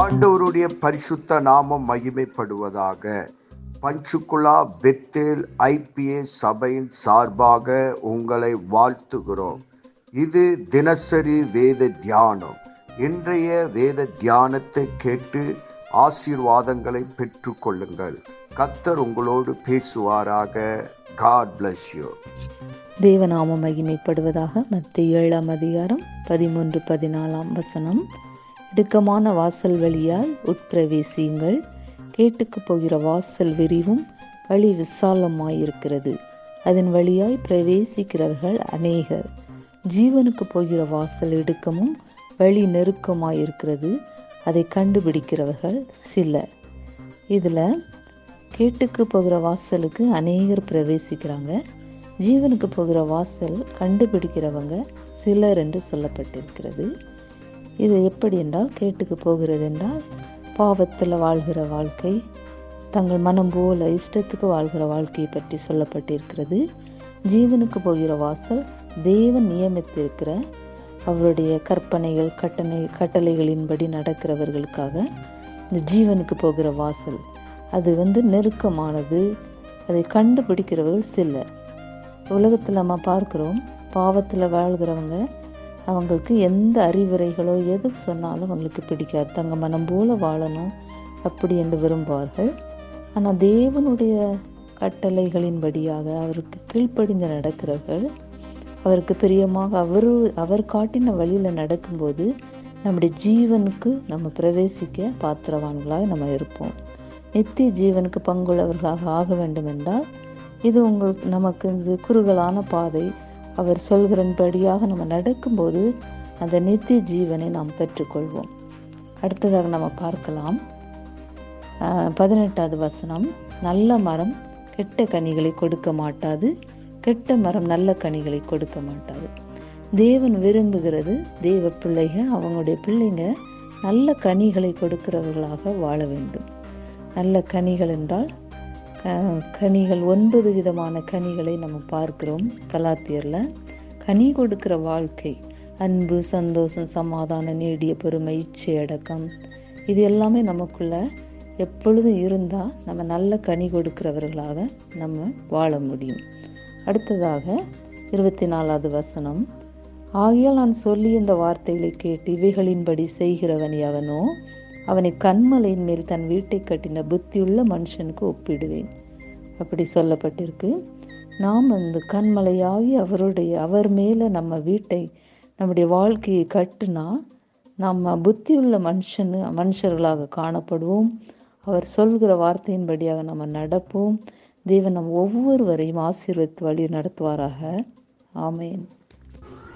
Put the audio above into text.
ஆண்டவருடைய பரிசுத்த நாமம் மகிமைப்படுவதாக. பஞ்சுகுலா பெத்தேல் ஐபிஏ சபையின் சார்பாக உங்களை வாழ்த்துகிறோம். இது தினசரி வேத தியானம். இன்றைய வேத தியானத்தை கேட்டு ஆசீர்வாதங்களை பெற்றுக்கொள்ளுங்கள். கத்தர் உங்களோடு பேசுவாராக. காட் பிளஸ் யூ தேவநாம மகிமைப்படுவதாக மத்திய ஏழாம் அதிகாரம் பதிமூன்று பதினாலாம் வசனம். இடுக்கமான வாசல் வழியாய் உட்பிரவேசியுங்கள். கேட்டுக்கு போகிற வாசல் விரிவும் வழி விசாலமாயிருக்கிறது. அதன் வழியாய் பிரவேசிக்கிறவர்கள் அநேகர். ஜீவனுக்கு போகிற வாசல் இடுக்கமும் வழி நெருக்கமாயிருக்கிறது. அதை கண்டுபிடிக்கிறவர்கள் சிலர். இதில் கேட்டுக்கு போகிற வாசலுக்கு அநேகர் பிரவேசிக்கிறாங்க. ஜீவனுக்கு போகிற வாசல் கண்டுபிடிக்கிறவங்க சிலர் என்று சொல்லப்பட்டிருக்கிறது. இது எப்படி என்றால் கேட்டுக்கு போகிறது என்றால் பாவத்தில் வாழ்கிற வாழ்க்கை தங்கள் மனம் போல இஷ்டத்துக்கு வாழ்கிற வாழ்க்கையை பற்றி சொல்லப்பட்டிருக்கிறது. ஜீவனுக்கு போகிற வாசல் தேவன் நியமித்திருக்கிற அவருடைய கற்பனைகள் கட்டணை கட்டளைகளின்படி நடக்கிறவர்களுக்காக இந்த ஜீவனுக்கு போகிற வாசல். அது வந்து நெருக்கமானது அதை கண்டுபிடிக்கிறவர்கள் சிலர். உலகத்தில் நம்ம பார்க்குறோம் பாவத்தில் வாழ்கிறவங்க அவங்களுக்கு எந்த அறிவுரைகளோ எது சொன்னாலும் அவங்களுக்கு பிடிக்காது. தங்க மனம் போல வாழணும் அப்படி என்று விரும்புவார்கள். ஆனால் தேவனுடைய கட்டளைகளின்படியாக அவருக்கு கீழ்ப்படிந்து நடக்கிறவர்கள் அவருக்கு பிரியமாக அவர் அவர் காட்டின வழியில் நடக்கும்போது நம்முடைய ஜீவனுக்கு நம்ம பிரவேசிக்க பாத்திரவான்களாக நம்ம இருப்போம். நித்திய ஜீவனுக்கு பங்குள்ளவர்களாக ஆக வேண்டும் என்றால் இது உங்களுக்கு நமக்கு இது குறுகலான பாதை. அவர் சொல்கிறன்படியாக நம்ம நடக்கும்போது அந்த நித்திய ஜீவனை நாம் பெற்றுக்கொள்வோம். அடுத்ததாக நம்ம பார்க்கலாம். பதினெட்டாவது வசனம். நல்ல மரம் கெட்ட கனிகளை கொடுக்க மாட்டாது. கெட்ட மரம் நல்ல கனிகளை கொடுக்க மாட்டாது. தேவன் விரும்புகிறது தேவ பிள்ளைகள் அவங்களுடைய பிள்ளைங்க நல்ல கனிகளை கொடுக்கிறவர்களாக வாழ வேண்டும். நல்ல கனிகள் என்றால் கனிகள் ஒன்பது விதமான கனிகளை நம்ம பார்க்கிறோம் கலாத்தியரில். கனி கொடுக்கிற வாழ்க்கை அன்பு சந்தோஷம் சமாதானம் நீடிய பொறுமை இச்சை அடக்கம் இது எல்லாமே நமக்குள்ள எப்பொழுதும் இருந்தால் நம்ம நல்ல கனி கொடுக்கிறவர்களாக நம்ம வாழ முடியும். அடுத்ததாக இருபத்தி நாலாவது வசனம். ஆகையால் நான் சொல்லி இந்த வார்த்தைகளை கேட்டு இவைகளின்படி செய்கிறவன் எவனோ அவனை கண்மலையின் மேல் தன் வீட்டை கட்டின புத்தியுள்ள மனுஷனுக்கு ஒப்பிடுவேன். அப்படி சொல்லப்பட்டிருக்கு. நாம் அந்த கண்மலையாகி அவருடைய அவர் மேலே நம்ம வீட்டை நம்முடைய வாழ்க்கையை கட்டுனா நம்ம புத்தியுள்ள மனுஷனு மனுஷர்களாக காணப்படுவோம். அவர் சொல்கிற வார்த்தையின்படியாக நம்ம நடப்போம். தேவன் நம் ஒவ்வொருவரையும் ஆசீர்வதித்து வழி நடத்துவாராக. ஆமேன்.